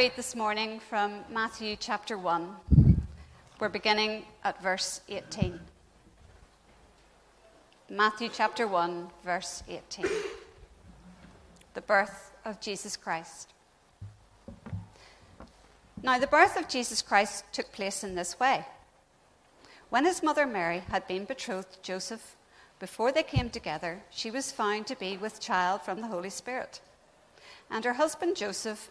read this morning from Matthew chapter 1. We're beginning at verse 18. Matthew chapter 1, verse 18. The birth of Jesus Christ. Now, the birth of Jesus Christ took place in this way. When his mother Mary had been betrothed to Joseph, before they came together, she was found to be with child from the Holy Spirit. And her husband Joseph,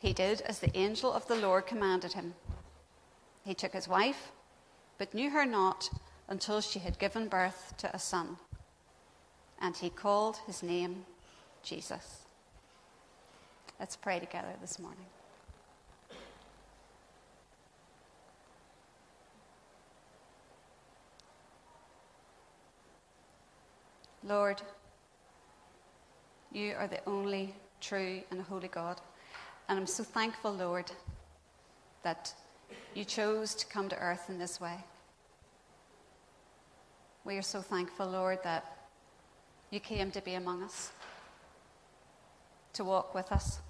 he did as the angel of the Lord commanded him. He took his wife, but knew her not until she had given birth to a son. And he called his name Jesus. Let's pray together this morning. Lord, you are the only true and holy God. And I'm so thankful, Lord, that you chose to come to earth in this way. We are so thankful, Lord, that you came to be among us, to walk with us,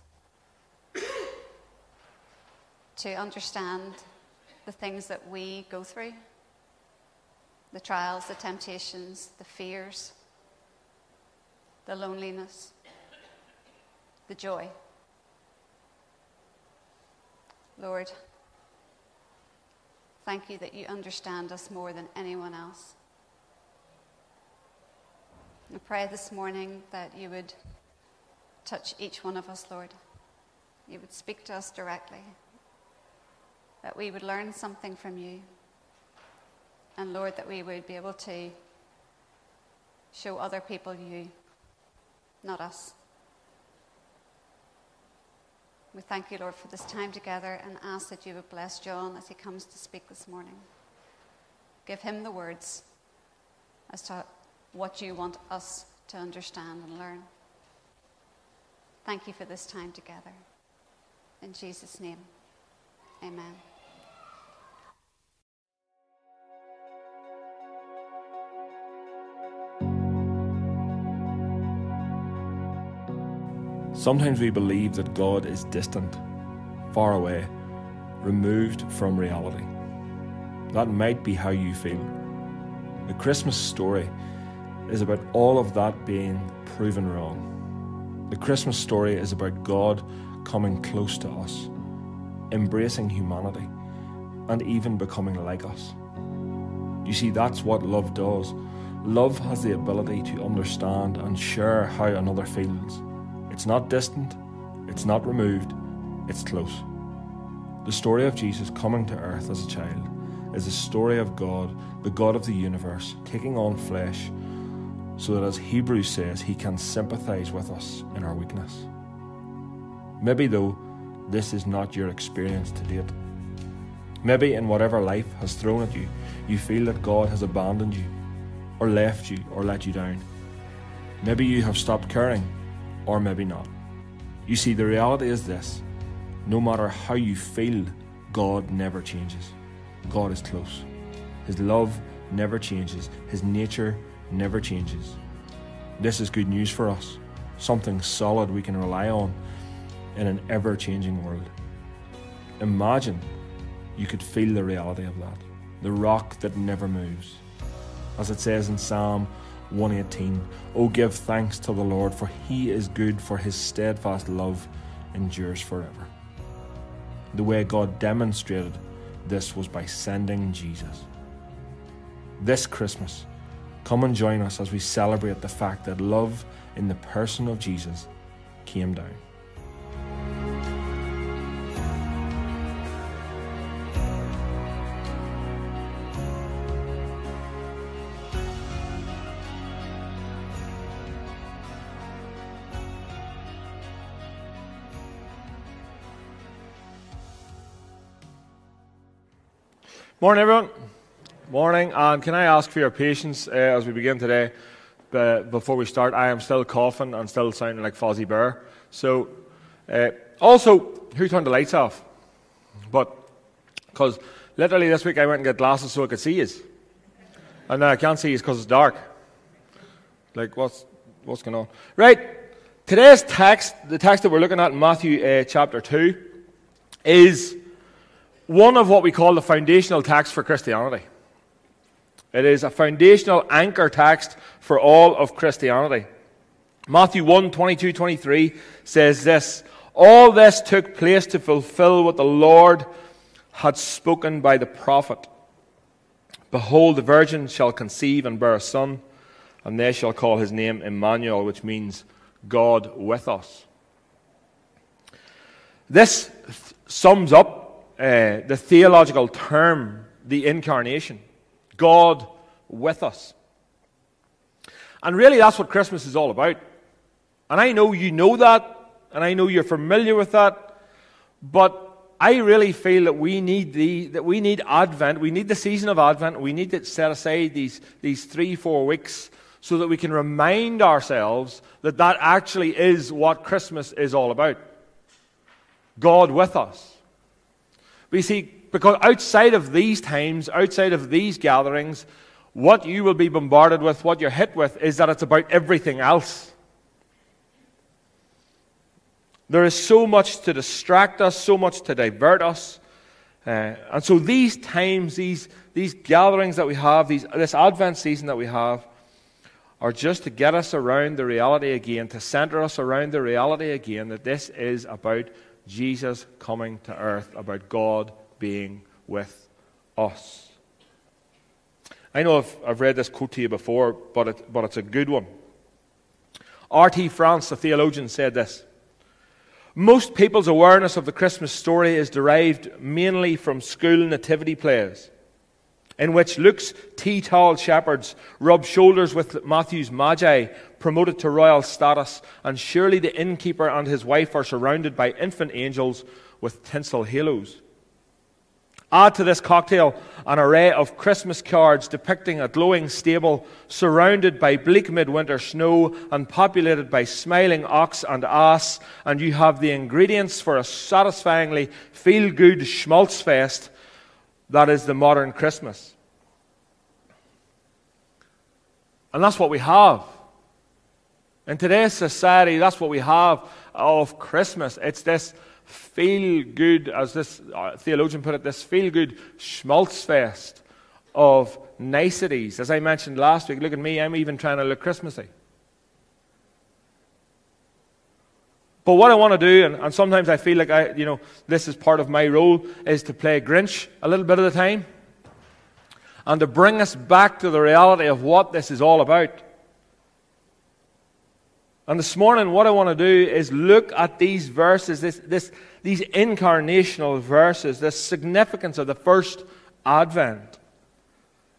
to understand the things that we go through the trials, the temptations, the fears, the loneliness, the joy. Lord, thank you that you understand us more than anyone else. I pray this morning that you would touch each one of us, Lord. You would speak to us directly, that we would learn something from you. And Lord, that we would be able to show other people you, not us. We thank you, Lord, for this time together and ask that you would bless John as he comes to speak this morning. Give him the words as to what you want us to understand and learn. Thank you for this time together. In Jesus' name, amen. Sometimes we believe that God is distant, far away, removed from reality. That might be how you feel. The Christmas story is about all of that being proven wrong. The Christmas story is about God coming close to us, embracing humanity, and even becoming like us. You see, that's what love does. Love has the ability to understand and share how another feels it's not distant, it's not removed, it's close. The story of Jesus coming to earth as a child is the story of God, the God of the universe, taking on flesh so that, as Hebrews says, he can sympathize with us in our weakness. Maybe, though, this is not your experience to date. Maybe in whatever life has thrown at you, you feel that God has abandoned you, or left you, or let you down. Maybe you have stopped caring or maybe not. You see, the reality is this no matter how you feel, God never changes. God is close. His love never changes, His nature never changes. This is good news for us, something solid we can rely on in an ever changing world. Imagine you could feel the reality of that the rock that never moves. As it says in Psalm 118 Oh, give thanks to the Lord, for he is good, for his steadfast love endures forever. The way God demonstrated this was by sending Jesus. This Christmas, come and join us as we celebrate the fact that love in the person of Jesus came down. Morning, everyone. Morning, and can I ask for your patience uh, as we begin today? Before we start, I am still coughing and still sounding like Fozzie Bear. So, uh, also, who turned the lights off? But, because literally this week I went and got glasses so I could see you. And now I can't see you because it's dark. Like, what's, what's going on? Right, today's text, the text that we're looking at in Matthew uh, chapter 2, is one of what we call the foundational text for Christianity. It is a foundational anchor text for all of Christianity. Matthew 1 22 23 says this All this took place to fulfill what the Lord had spoken by the prophet. Behold, the virgin shall conceive and bear a son, and they shall call his name Emmanuel, which means God with us. This sums up uh, the theological term, the incarnation. God with us. And really, that's what Christmas is all about. And I know you know that, and I know you're familiar with that, but I really feel that we need the that we need Advent, we need the season of Advent, we need to set aside these, these three, four weeks so that we can remind ourselves that that actually is what Christmas is all about. God with us. But you see, because outside of these times, outside of these gatherings, what you will be bombarded with, what you're hit with, is that it's about everything else. There is so much to distract us, so much to divert us. Uh, and so these times, these, these gatherings that we have, these, this Advent season that we have, are just to get us around the reality again, to center us around the reality again that this is about Jesus coming to earth, about God being with us. I know I've, I've read this quote to you before, but, it, but it's a good one. R.T. France, the theologian, said this Most people's awareness of the Christmas story is derived mainly from school nativity plays in which Luke's tea towel shepherds rub shoulders with Matthew's magi, promoted to royal status, and surely the innkeeper and his wife are surrounded by infant angels with tinsel halos. Add to this cocktail an array of Christmas cards depicting a glowing stable surrounded by bleak midwinter snow and populated by smiling ox and ass, and you have the ingredients for a satisfyingly feel good schmaltz fest that is the modern Christmas. And that's what we have. In today's society, that's what we have of Christmas. It's this feel good, as this uh, theologian put it, this feel good schmaltzfest of niceties. As I mentioned last week, look at me, I'm even trying to look Christmassy. But what I want to do, and, and, sometimes I feel like I, you know, this is part of my role, is to play Grinch a little bit of the time and to bring us back to the reality of what this is all about. And this morning, what I want to do is look at these verses, this, this, these incarnational verses, the significance of the first advent,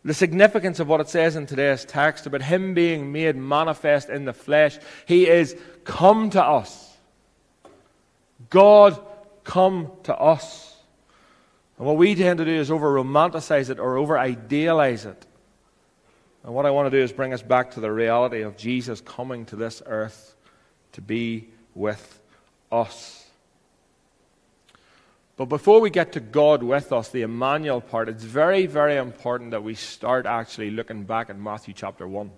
the significance of what it says in today's text about Him being made manifest in the flesh. He is come to us. God come to us. And what we tend to do is over romanticize it or over idealize it. And what I want to do is bring us back to the reality of Jesus coming to this earth to be with us. But before we get to God with us, the Emmanuel part, it's very, very important that we start actually looking back at Matthew chapter 1.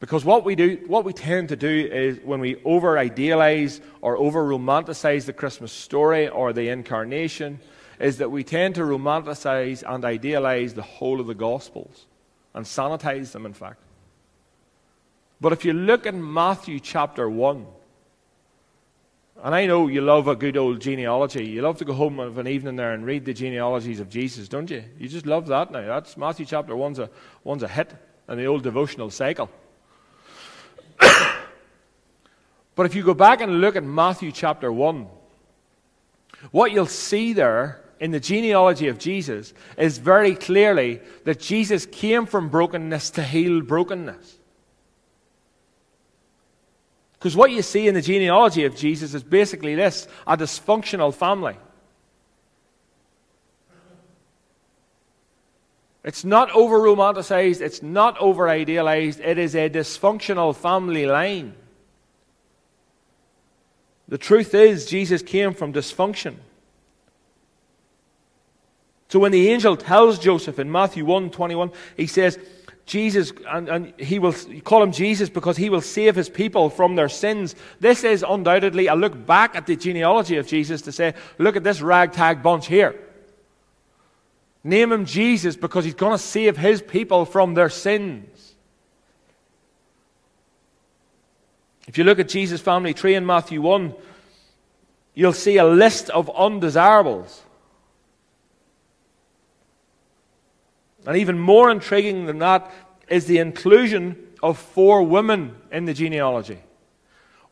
Because what we do, what we tend to do is when we over idealize or over romanticize the Christmas story or the incarnation, is that we tend to romanticize and idealize the whole of the Gospels and sanitize them, in fact. But if you look in Matthew chapter 1, And I know you love a good old genealogy. You love to go home of an evening there and read the genealogies of Jesus, don't you? You just love that now. That's Matthew chapter one's a one's a hit in the old devotional cycle. but if you go back and look at Matthew chapter one, what you'll see there in the genealogy of Jesus is very clearly that Jesus came from brokenness to heal brokenness. Because what you see in the genealogy of Jesus is basically this a dysfunctional family. It's not over romanticized, it's not over idealized, it is a dysfunctional family line. The truth is, Jesus came from dysfunction. So when the angel tells Joseph in Matthew 1 21, he says, Jesus, and, and he will call him Jesus because he will save his people from their sins. This is undoubtedly a look back at the genealogy of Jesus to say, look at this ragtag bunch here. Name him Jesus because he's going to save his people from their sins. If you look at Jesus' family tree in Matthew 1, you'll see a list of undesirables. And even more intriguing than that is the inclusion of four women in the genealogy.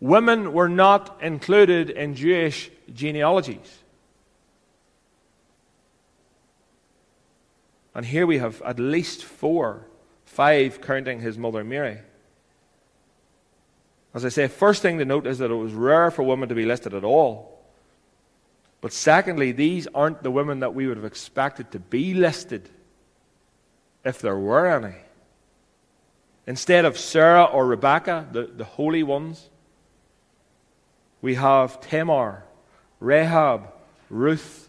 Women were not included in Jewish genealogies. And here we have at least four, five counting his mother Mary. As I say, first thing to note is that it was rare for women to be listed at all. But secondly, these aren't the women that we would have expected to be listed if there were any. Instead of Sarah or Rebecca, the, the holy ones, we have Tamar, Rahab, Ruth,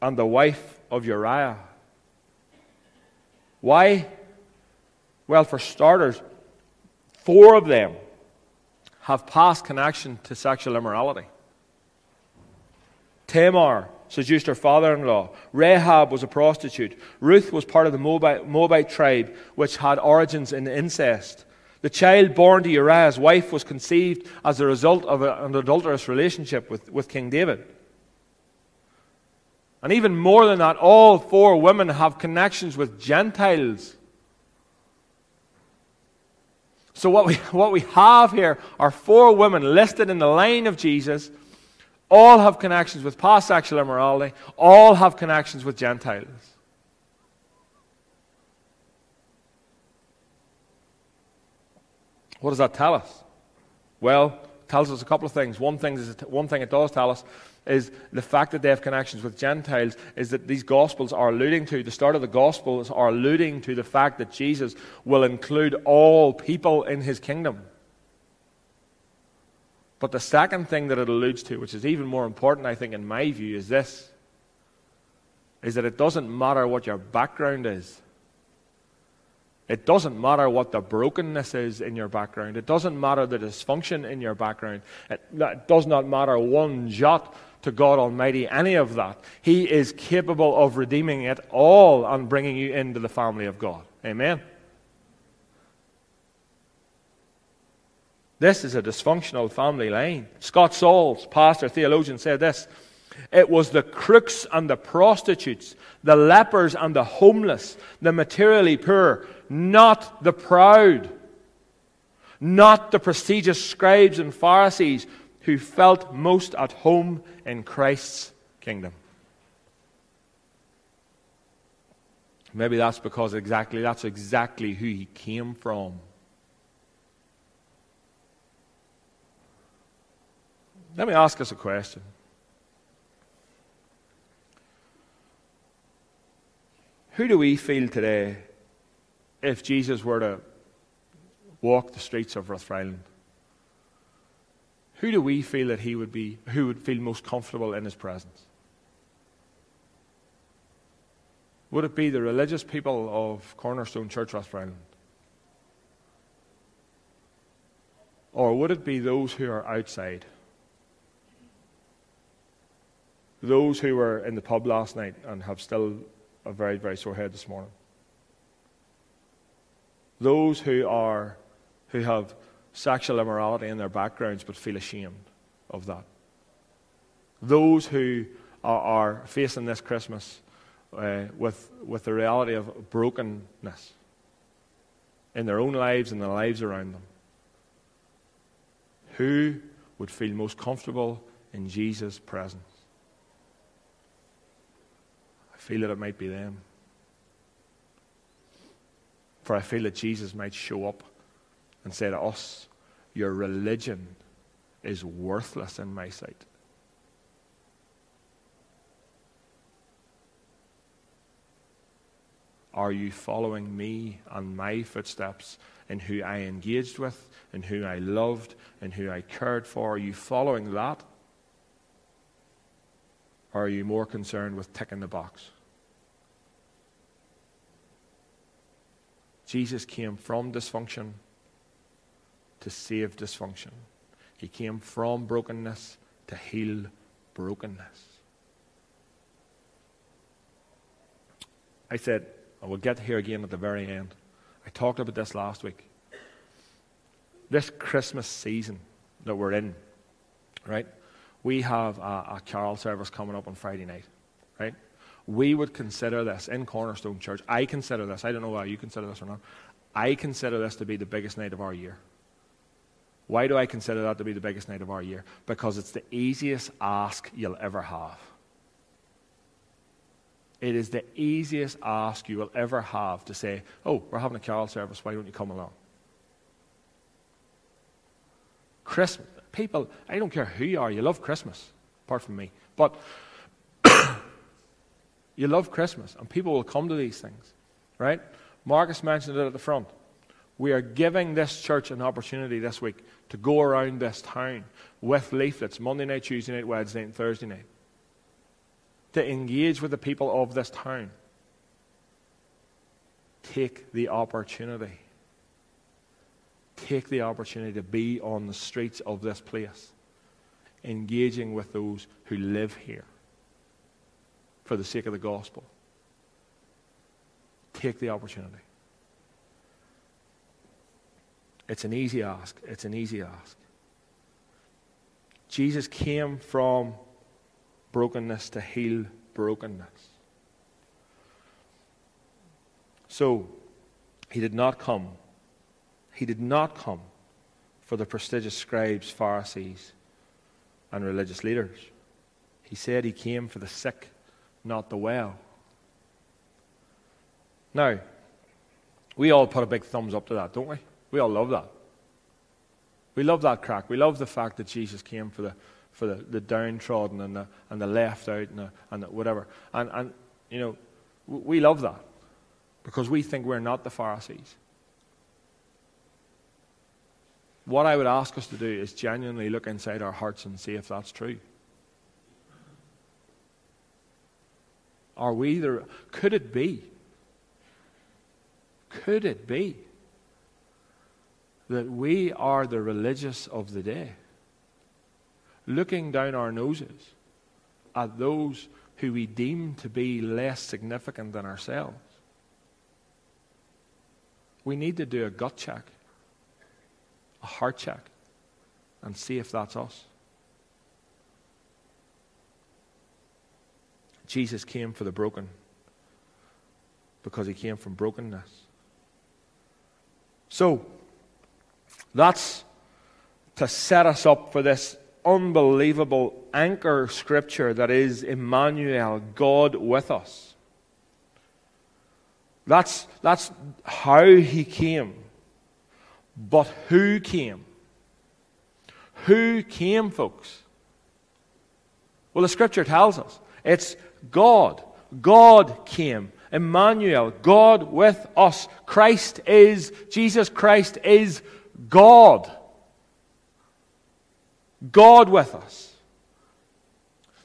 and the wife of Uriah. Why? Well, for starters, four of them have past connection to sexual immorality. Tamar seduced her father in law. Rahab was a prostitute. Ruth was part of the Moabite, Moabite tribe, which had origins in incest. The child born to Uriah's wife was conceived as a result of a, an adulterous relationship with, with King David. And even more than that, all four women have connections with Gentiles. So, what we, what we have here are four women listed in the line of Jesus all have connections with past sexual immorality, all have connections with Gentiles. What does that tell us? Well, it tells us a couple of things. One thing, is, one thing it does tell us is the fact that they have connections with Gentiles is that these Gospels are alluding to, the start of the Gospels are alluding to the fact that Jesus will include all people in his kingdom. But the second thing that it alludes to, which is even more important, I think, in my view, is this is that it doesn't matter what your background is. It doesn't matter what the brokenness is in your background. It doesn't matter the dysfunction in your background. It, it does not matter one jot to God Almighty, any of that. He is capable of redeeming it all and bringing you into the family of God. Amen. This is a dysfunctional family line. Scott Sauls, pastor, theologian, said this It was the crooks and the prostitutes, the lepers and the homeless, the materially poor, not the proud, not the prestigious scribes and Pharisees who felt most at home in Christ's kingdom. Maybe that's because exactly that's exactly who he came from. Let me ask us a question. Who do we feel today if Jesus were to walk the streets of Rathfriland? Who do we feel that he would be, who would feel most comfortable in his presence? Would it be the religious people of Cornerstone Church Rathfriland? Or would it be those who are outside? Those who were in the pub last night and have still a very, very sore head this morning. Those who are who have sexual immorality in their backgrounds but feel ashamed of that. Those who are, are facing this Christmas uh, with, with the reality of brokenness in their own lives and the lives around them. Who would feel most comfortable in Jesus' presence? Feel that it might be them. For I feel that Jesus might show up and say to us, Your religion is worthless in my sight. Are you following me and my footsteps in who I engaged with, in who I loved, in who I cared for? Are you following that? Or are you more concerned with ticking the box? Jesus came from dysfunction to save dysfunction. He came from brokenness to heal brokenness. I said, I will get here again at the very end. I talked about this last week. This Christmas season that we're in, right? We have uh, a, a carol service coming up on Friday night, right? We would consider this in Cornerstone Church. I consider this. I don't know why you consider this or not. I consider this to be the biggest night of our year. Why do I consider that to be the biggest night of our year? Because it's the easiest ask you'll ever have. It is the easiest ask you will ever have to say, Oh, we're having a carol service, why don't you come along? Christmas. People, I don't care who you are, you love Christmas, apart from me. But you love Christmas, and people will come to these things, right? Marcus mentioned it at the front. We are giving this church an opportunity this week to go around this town with leaflets Monday night, Tuesday night, Wednesday, and Thursday night to engage with the people of this town. Take the opportunity. Take the opportunity to be on the streets of this place, engaging with those who live here for the sake of the gospel. Take the opportunity. It's an easy ask. It's an easy ask. Jesus came from brokenness to heal brokenness. So, he did not come. He did not come for the prestigious scribes, Pharisees, and religious leaders. He said he came for the sick, not the well. Now, we all put a big thumbs up to that, don't we? We all love that. We love that crack. We love the fact that Jesus came for the for the, the downtrodden and the, and the left out and, the, and the whatever. And, and, you know, we love that because we think we're not the Pharisees. What I would ask us to do is genuinely look inside our hearts and see if that's true. Are we the. Could it be? Could it be that we are the religious of the day? looking down our noses at those who we deem to be less significant than ourselves. We need to do a gut check, a heart check, and see if that's us. Jesus came for the broken because he came from brokenness. So, that's to set us up for this unbelievable anchor scripture that is Emmanuel, God with us. That's, that's how he came. But who came? Who came, folks? Well, the scripture tells us it's God. God came. Emmanuel, God with us. Christ is, Jesus Christ is God. God with us.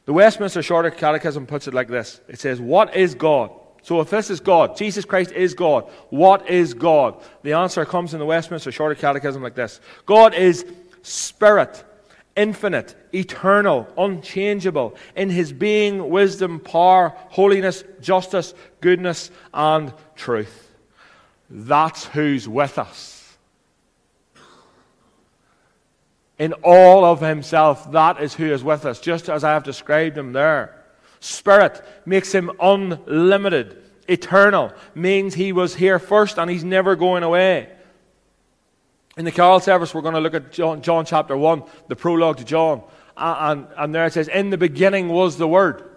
The Westminster Shorter Catechism puts it like this it says, What is God? So if this is God, Jesus Christ is God, what is God? The answer comes in the Westminster Shorter Catechism like this God is spirit, infinite, eternal, unchangeable, in his being, wisdom, power, holiness, justice, goodness, and truth. That's who's with us. In all of himself, that is who is with us, just as I have described him there. Spirit makes him unlimited, eternal, means he was here first and he's never going away. In the carol service, we're going to look at John, John chapter 1, the prologue to John. And, and there it says, In the beginning was the Word.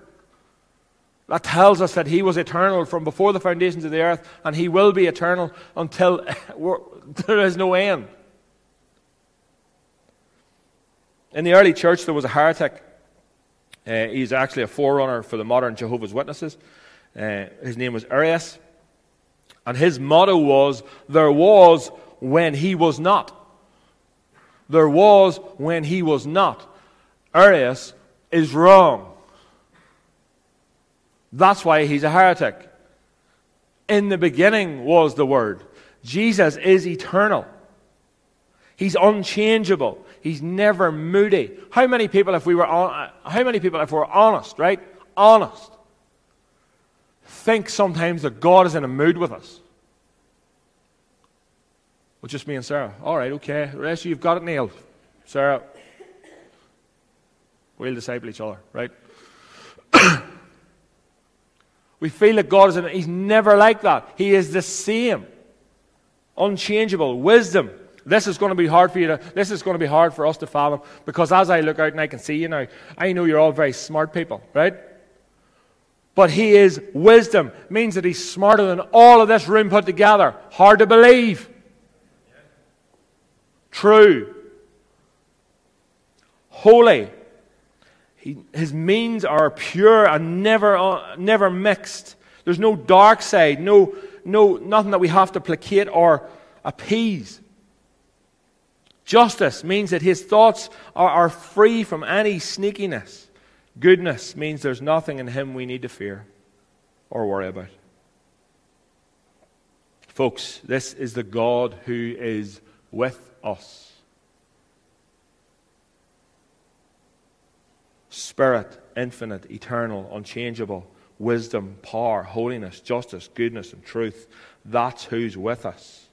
That tells us that He was eternal from before the foundations of the earth, and He will be eternal until there is no end. In the early church, there was a heretic. Uh, he's actually a forerunner for the modern Jehovah's Witnesses. Uh, his name was Arius. And his motto was, There was when he was not. There was when he was not. Arius is wrong. That's why he's a heretic. In the beginning was the Word. Jesus is eternal. He's unchangeable. He's never moody. How many people, if we were, on, how many people, if we're honest, right? Honest, think sometimes that God is in a mood with us? Well, just me and Sarah. All right, okay. The rest of you, you've got it nailed. Sarah, we'll disciple each other, right? we feel that God is in. He's never like that. He is the same. Unchangeable. Wisdom. This is going to be hard for you to, this is going to be hard for us to fathom because as I look out and I can see you now, I know you're all very smart people, right? But he is wisdom. Means that he's smarter than all of this room put together. Hard to believe true, holy. He, his means are pure and never, uh, never mixed. There's no dark side, no, no, nothing that we have to placate or appease. Justice means that his thoughts are, are free from any sneakiness. Goodness means there's nothing in him we need to fear or worry about. Folks, this is the God who is with us. Spirit, infinite, eternal, unchangeable, wisdom, power, holiness, justice, goodness, and truth. That's who's with us.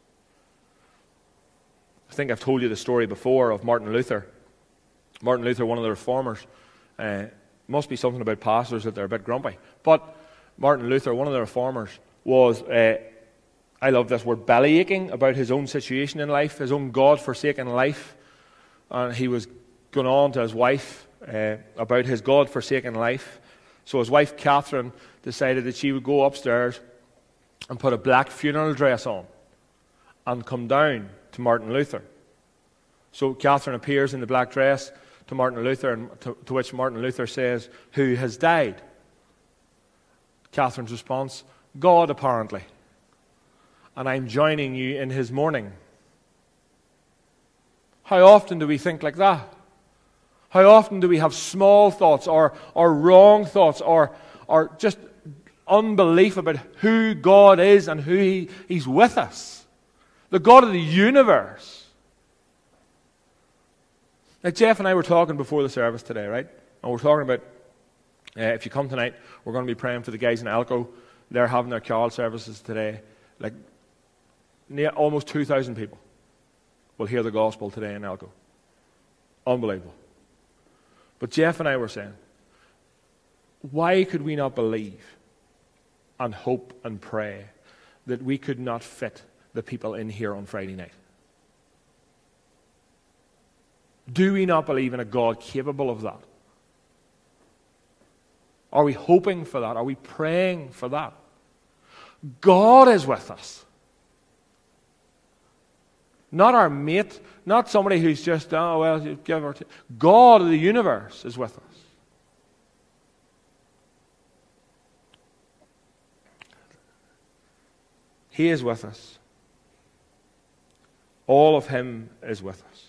I think I've told you the story before of Martin Luther. Martin Luther, one of the reformers. Uh, must be something about pastors that they're a bit grumpy. But Martin Luther, one of the reformers, was uh, I love this word, belly aching about his own situation in life, his own God forsaken life. And he was going on to his wife uh, about his God forsaken life. So his wife, Catherine, decided that she would go upstairs and put a black funeral dress on and come down to Martin Luther. So Catherine appears in the black dress to Martin Luther, and to, to which Martin Luther says, Who has died? Catherine's response, God, apparently and I'm joining you in his mourning. How often do we think like that? How often do we have small thoughts or, or wrong thoughts or, or just unbelief about who God is and who he, He's with us? The God of the universe. Now, Jeff and I were talking before the service today, right? And we're talking about uh, if you come tonight, we're going to be praying for the guys in Elko. They're having their carol services today. Like near almost 2,000 people will hear the gospel today in Elko. Unbelievable. But Jeff and I were saying, why could we not believe and hope and pray that we could not fit the people in here on Friday night? Do we not believe in a God capable of that? Are we hoping for that? Are we praying for that? God is with us. Not our mate, not somebody who's just, oh, well, give or take. God of the universe is with us. He is with us. All of Him is with us.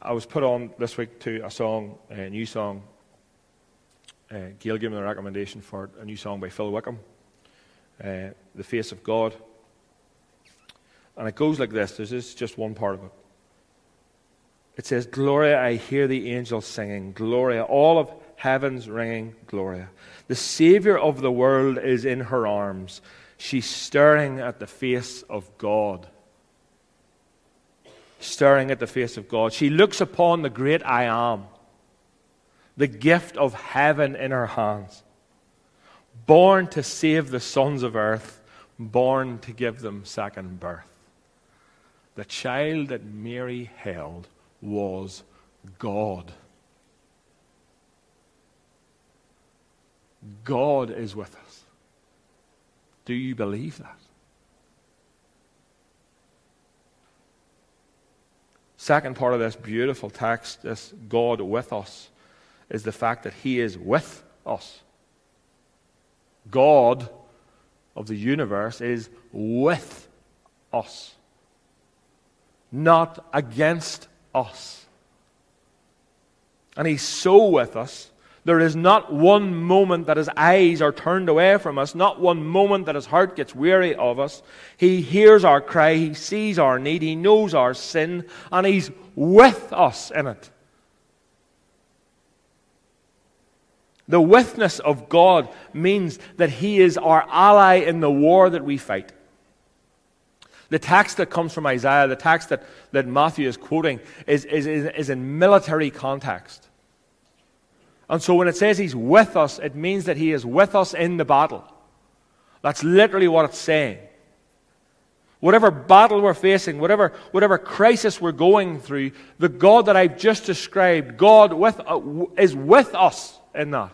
I was put on this week to a song, a new song. Uh, Gail gave me the recommendation for a new song by Phil Wickham, uh, The Face of God. And it goes like this this is just one part of it. It says, Gloria, I hear the angels singing, Gloria, all of heaven's ringing, Gloria. The Savior of the world is in her arms. She's staring at the face of God. staring at the face of God. She looks upon the great I am, the gift of heaven in her hands, born to save the sons of earth, born to give them second birth. The child that Mary held was God. God is with us. Do you believe that? Second part of this beautiful text, this God with us, is the fact that He is with us. God of the universe is with us, not against us. And He's so with us there is not one moment that his eyes are turned away from us, not one moment that his heart gets weary of us. He hears our cry, he sees our need, he knows our sin, and he's with us in it. The witness of God means that he is our ally in the war that we fight. The text that comes from Isaiah, the text that, that Matthew is quoting, is, is, is in military context. And so when it says he's with us, it means that he is with us in the battle. That's literally what it's saying. Whatever battle we're facing, whatever, whatever crisis we're going through, the God that I've just described, God with, uh, is with us in that.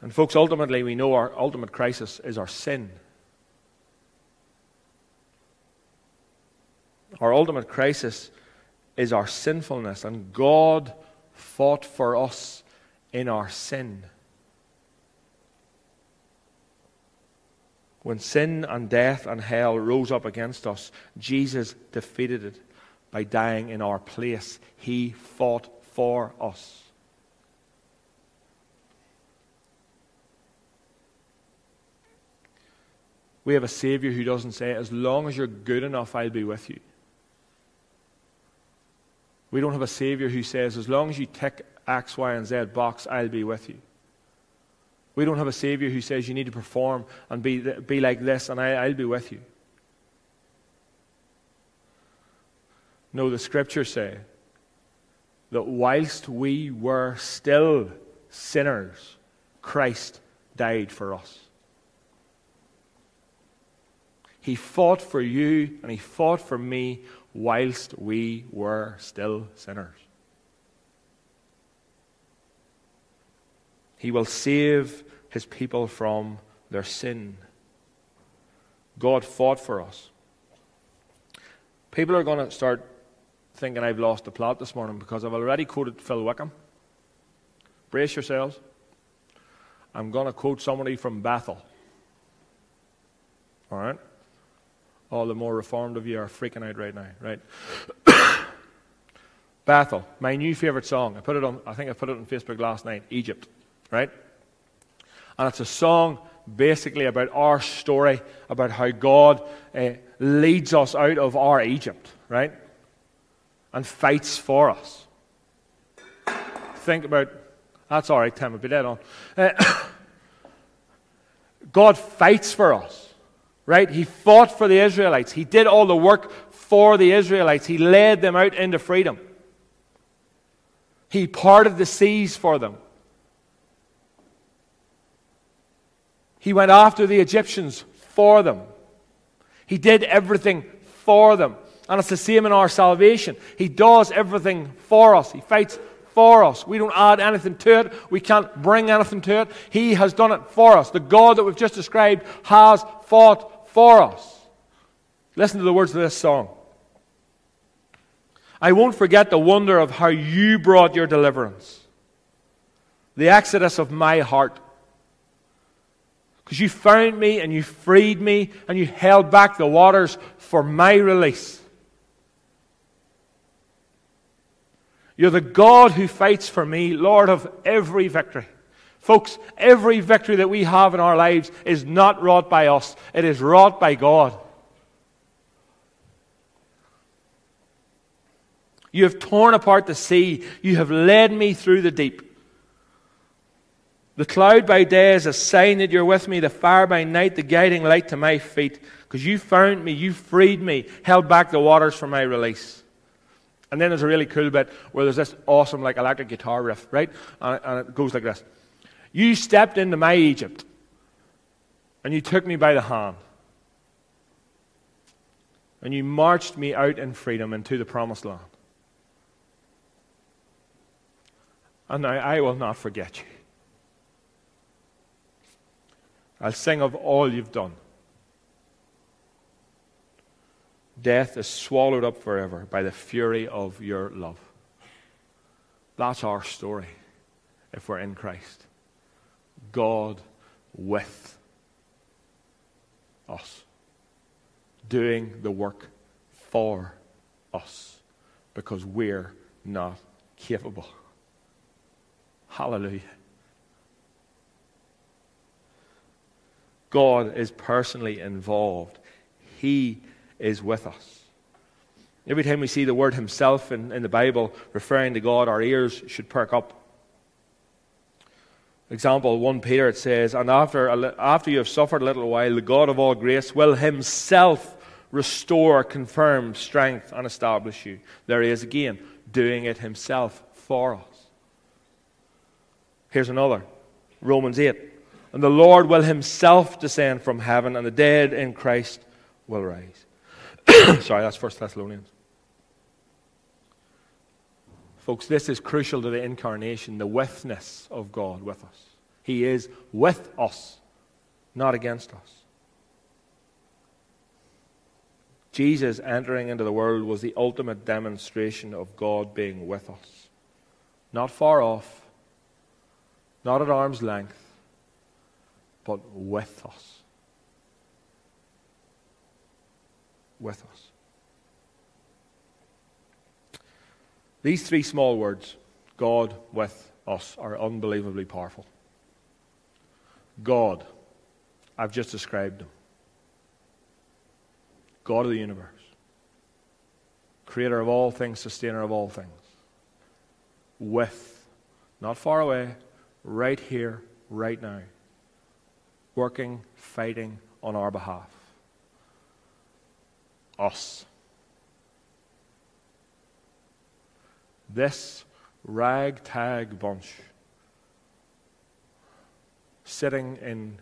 And, folks, ultimately, we know our ultimate crisis is our sin. Our ultimate crisis is our sinfulness, and God fought for us in our sin. When sin and death and hell rose up against us, Jesus defeated it by dying in our place. He fought for us. We have a Savior who doesn't say, As long as you're good enough, I'll be with you. We don't have a Savior who says, as long as you tick X, Y, and Z box, I'll be with you. We don't have a Savior who says you need to perform and be, be like this, and I, I'll be with you. No, the scriptures say that whilst we were still sinners, Christ died for us. He fought for you and he fought for me whilst we were still sinners. He will save his people from their sin. God fought for us. People are going to start thinking I've lost the plot this morning because I've already quoted Phil Wickham. Brace yourselves. I'm going to quote somebody from Bethel. All right? All the more reformed of you are freaking out right now, right? Bethel, my new favorite song. I put it on. I think I put it on Facebook last night. Egypt, right? And it's a song basically about our story, about how God uh, leads us out of our Egypt, right? And fights for us. Think about. That's all right, Tim. I'll be dead on. Uh, God fights for us. Right? He fought for the Israelites. He did all the work for the Israelites. He led them out into freedom. He parted the seas for them. He went after the Egyptians for them. He did everything for them. And it's the same in our salvation. He does everything for us. He fights for us. We don't add anything to it. We can't bring anything to it. He has done it for us. The God that we've just described has fought for us. Listen to the words of this song. I won't forget the wonder of how you brought your deliverance, the exodus of my heart. Because you found me and you freed me and you held back the waters for my release. You're the God who fights for me, Lord of every victory. Folks, every victory that we have in our lives is not wrought by us, it is wrought by God. You have torn apart the sea, you have led me through the deep. The cloud by day is a sign that you're with me, the fire by night, the guiding light to my feet. Because you found me, you freed me, held back the waters for my release. And then there's a really cool bit where there's this awesome, like, electric guitar riff, right? And, it goes like this You stepped into my Egypt, and you took me by the hand. And you marched me out in freedom into the promised land. And I will not forget you. I'll sing of all you've done. Death is swallowed up forever by the fury of your love. That's our story if we're in Christ. God with us, doing the work for us because we're not capable. Hallelujah. God is personally involved. He is with us. Every time we see the word Himself in, in the Bible referring to God, our ears should perk up. Example 1 Peter it says, And after, after you have suffered a little while, the God of all grace will Himself restore, confirm, strength, and establish you. There He is again, doing it Himself for us. Here's another Romans 8. And the Lord will Himself descend from heaven, and the dead in Christ will rise. Sorry, that's First Thessalonians. Folks, this is crucial to the incarnation, the withness of God with us. He is with us, not against us. Jesus entering into the world was the ultimate demonstration of God being with us. Not far off, not at arm's length, but with us. with us. These three small words, God with us, are unbelievably powerful. God, I've just described him. God of the universe, creator of all things, sustainer of all things. With, not far away, right here, right now, working, fighting on our behalf us. This ragtag bunch sitting in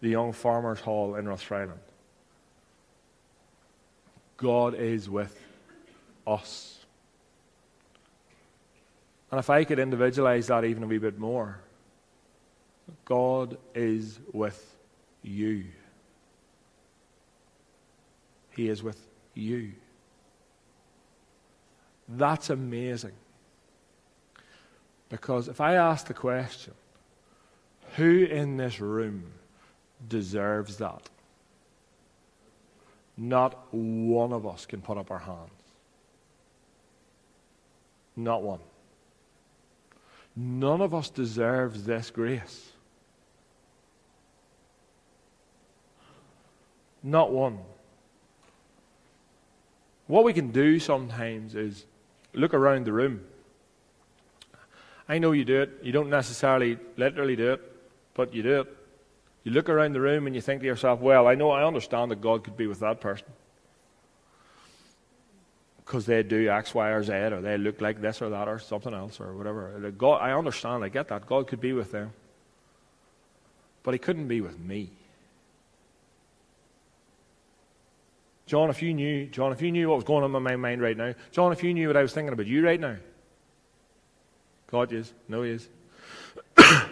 the Young Farmers Hall in Rathfriland. God is with us. And if I could individualize that even a wee bit more, God is with you. He is with you. That's amazing. Because if I ask the question, who in this room deserves that? Not one of us can put up our hands. Not one. None of us deserves this grace. Not one. What we can do sometimes is look around the room. I know you do it. You don't necessarily literally do it, but you do it. You look around the room and you think to yourself, well, I know, I understand that God could be with that person. Because they do X, Y, or Z, or they look like this or that, or something else, or whatever. God, I understand, I get that. God could be with them. But He couldn't be with me. John, if you knew, John, if you knew what was going on in my mind right now, John, if you knew what I was thinking about you right now. God is. No, He is.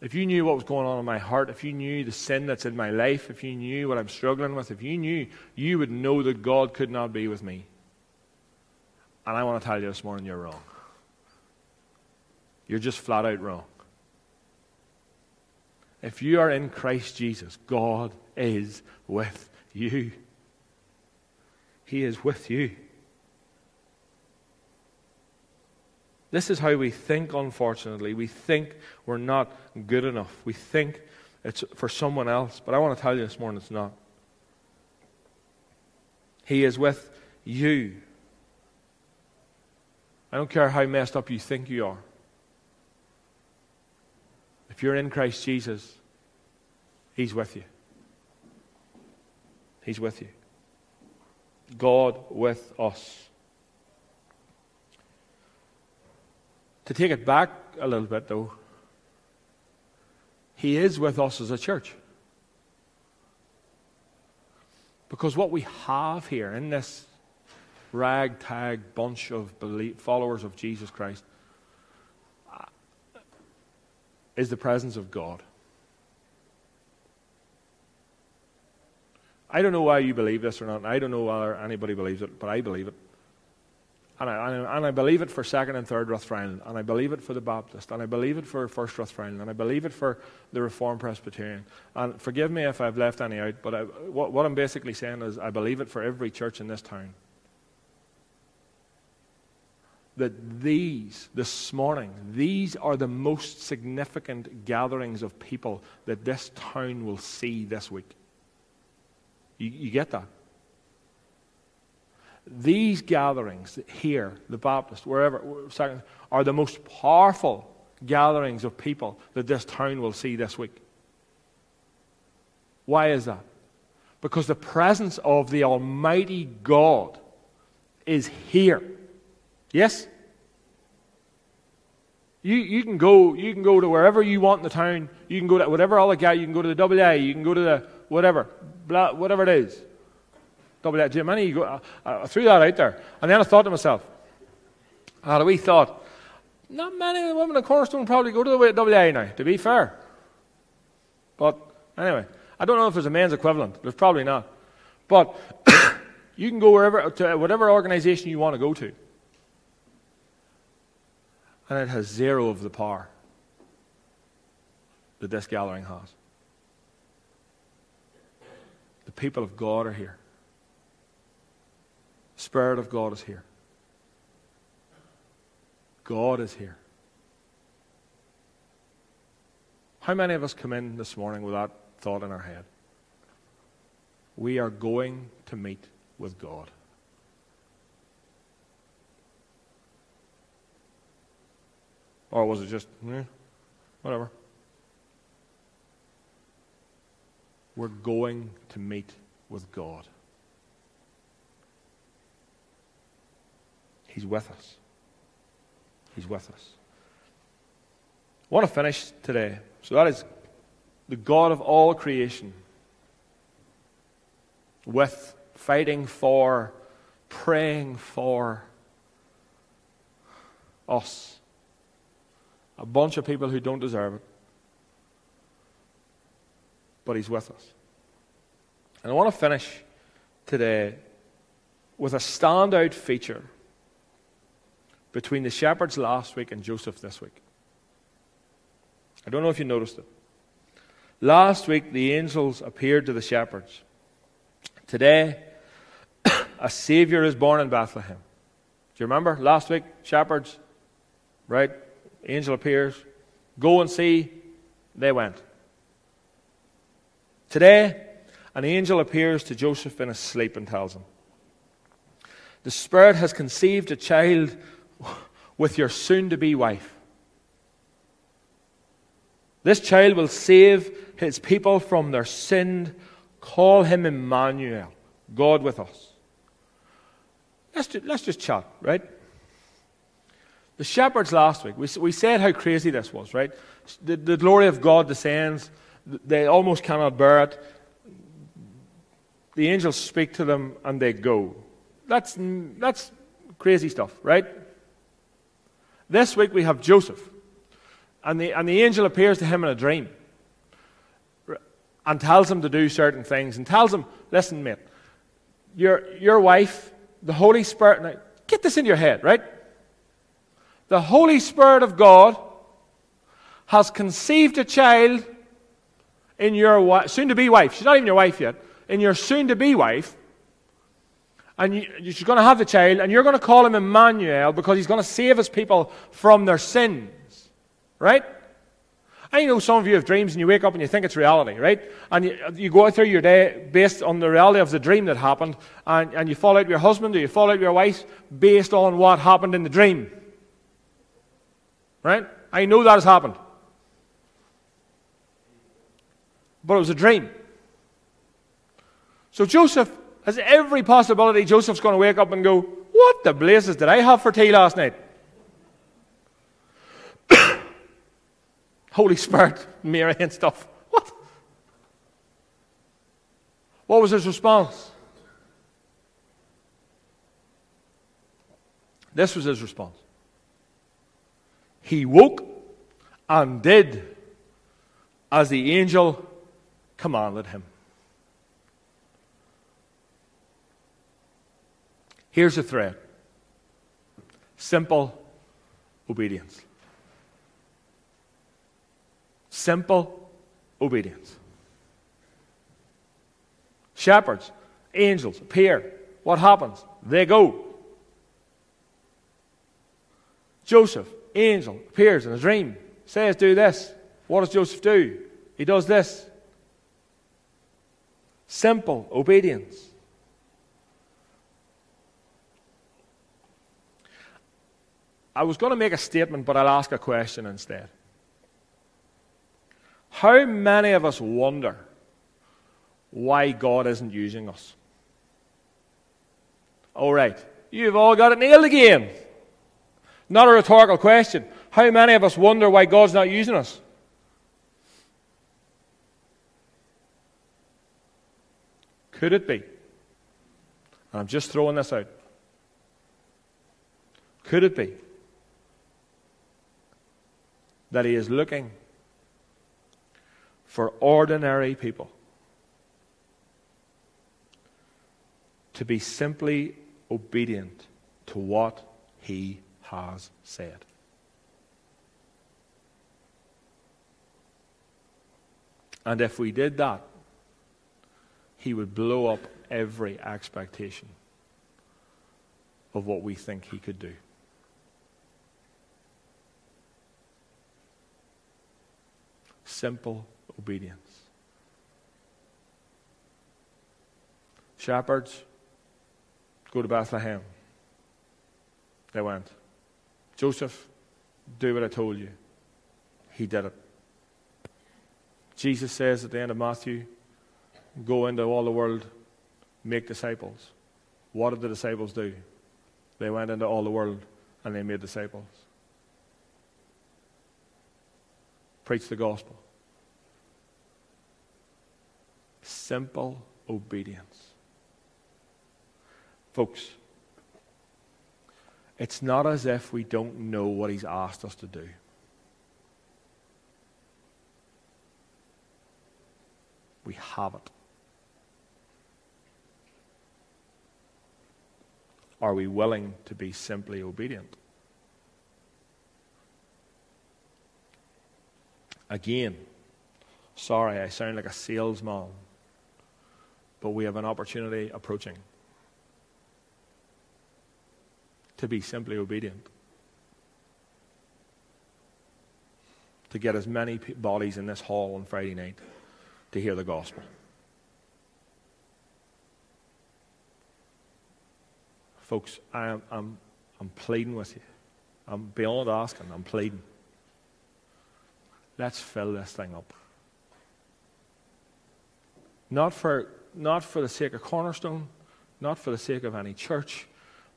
if you knew what was going on in my heart, if you knew the sin that's in my life, if you knew what I'm struggling with, if you knew, you would know that God could not be with me. And I want to tell you this morning, you're wrong. You're just flat out wrong. If you are in Christ Jesus, God is with you. He is with you. This is how we think, unfortunately. We think we're not good enough. We think it's for someone else. But I want to tell you this morning it's not. He is with you. I don't care how messed up you think you are. If you're in Christ Jesus, He's with you. He's with you. God with us. To take it back a little bit, though, He is with us as a church. Because what we have here in this ragtag bunch of followers of Jesus Christ uh, is the presence of God. I don't know why you believe this or not. I don't know whether anybody believes it, but I believe it. And I, and I believe it for second and third Rathfriland, and I believe it for the Baptist, and I believe it for first Rathfriland, and I believe it for the Reformed Presbyterian. And forgive me if I've left any out, but I, what, what I'm basically saying is I believe it for every church in this town. That these, this morning, these are the most significant gatherings of people that this town will see this week. You, you get that? These gatherings here, the Baptist, wherever, are the most powerful gatherings of people that this town will see this week. Why is that? Because the presence of the Almighty God is here. Yes? You, you, can go, you can go to wherever you want in the town. You can go to whatever other guy. You can go to the AA. You can go to the whatever, blah, whatever it is. Double Jim, you go, I, threw that out there. And then I thought to myself, I had a wee thought, not many of the women at Cornerstone probably go to the AA now, to be fair. But anyway, I don't know if there's a men's equivalent. There's probably not. But you can go wherever, to whatever organization you want to go to. And it has zero of the power that this gathering has. The people of God are here. Spirit of God is here. God is here. How many of us come in this morning with that thought in our head? We are going to meet with God. Or was it just, eh, whatever? We're going to meet with God. He's with us. He's with us. I want to finish today. So that is the God of all creation with fighting for, praying for us. A bunch of people who don't deserve it. But He's with us. And I want to finish today with a standout feature between the shepherds last week and Joseph this week. I don't know if you noticed it. Last week, the angels appeared to the shepherds. Today, a Savior is born in Bethlehem. Do you remember? Last week, shepherds, right? Angel appears. Go and see. They went. Today, an angel appears to Joseph in his sleep and tells him, The Spirit has conceived a child with your soon to be wife. This child will save his people from their sin. Call him Emmanuel, God with us. Let's just, let's just chat, right? The shepherds last week, we, we said how crazy this was, right? The, the glory of God descends, they almost cannot bear it. The angels speak to them and they go. That's, that's crazy stuff, right? This week we have Joseph. And the, and the angel appears to him in a dream and tells him to do certain things and tells him, listen, mate, your, your wife, the Holy Spirit, now get this into your head, right? The Holy Spirit of God has conceived a child in your soon to be wife. She's not even your wife yet. In your soon to be wife, and you, you're going to have the child, and you're going to call him Emmanuel because he's going to save his people from their sins. Right? I know some of you have dreams and you wake up and you think it's reality, right? And you, you go through your day based on the reality of the dream that happened, and, and you fall out with your husband or you fall out with your wife based on what happened in the dream. Right? I know that has happened. but it was a dream. So Joseph has every possibility Joseph's going to wake up and go, What the blazes did I have for tea last night? Holy Spirit, Mary and stuff. What? What was his response? This was his response. He woke and did as the angel commanded him. Here's a thread simple obedience. Simple obedience. Shepherds, angels appear. What happens? They go. Joseph, angel, appears in a dream, says, Do this. What does Joseph do? He does this. Simple obedience. I was going to make a statement, but I'll ask a question instead. How many of us wonder why God isn't using us? All right, you've all got it nailed again. Not a rhetorical question. How many of us wonder why God's not using us? Could it be? I'm just throwing this out. Could it be that He is looking for ordinary people to be simply obedient to what He has said? And if we did that, he would blow up every expectation of what we think he could do. Simple obedience. Shepherds, go to Bethlehem. They went. Joseph, do what I told you. He did it. Jesus says at the end of Matthew, Go into all the world, make disciples. What did the disciples do? They went into all the world and they made disciples. Preach the gospel. Simple obedience. Folks, it's not as if we don't know what He's asked us to do. We have it. Are we willing to be simply obedient? Again, sorry, I sound like a salesman, but we have an opportunity approaching to be simply obedient. To get as many bodies in this hall on Friday night to hear the gospel. Folks, I am, I'm, I'm pleading with you. I'm beyond asking, I'm pleading. Let's fill this thing up. Not for, not for the sake of Cornerstone, not for the sake of any church,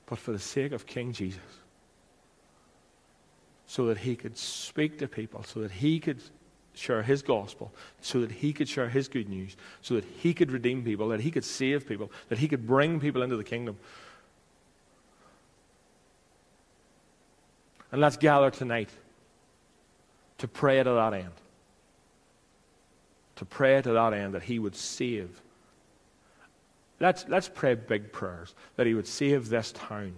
but for the sake of King Jesus. So that he could speak to people, so that he could share his gospel, so that he could share his good news, so that he could redeem people, that he could save people, that he could bring people into the kingdom. And let's gather tonight to pray to that end. To pray to that end that He would save. Let's, let's pray big prayers that He would save this town.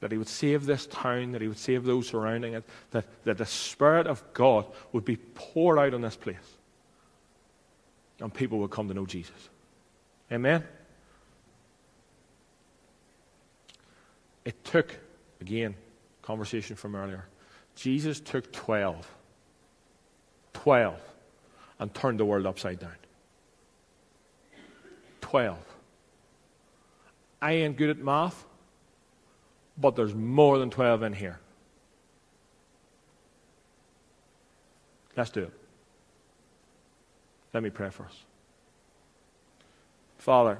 That He would save this town, that He would save those surrounding it, that, that the Spirit of God would be poured out on this place. And people would come to know Jesus. Amen? It took, again, conversation from earlier, Jesus took 12, 12, and turned the world upside down. 12. I ain't good at math, but there's more than 12 in here. Let's do it. Let me pray for us. Father,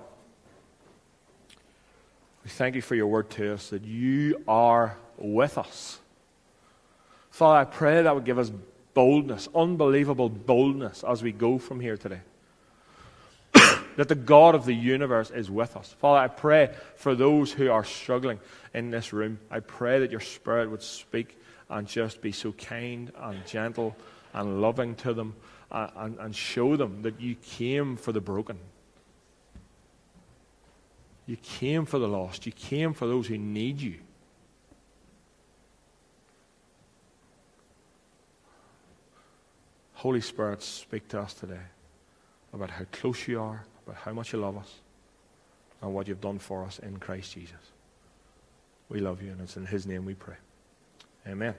we thank you for your word to us that you are with us. Father, I pray that would give us boldness, unbelievable boldness as we go from here today. that the God of the universe is with us. Father, I pray for those who are struggling in this room. I pray that your Spirit would speak and just be so kind and gentle and loving to them and, and, and show them that you came for the broken. You came for the lost. You came for those who need you. Holy Spirit, speak to us today about how close you are, about how much you love us, and what you've done for us in Christ Jesus. We love you, and it's in His name we pray. Amen.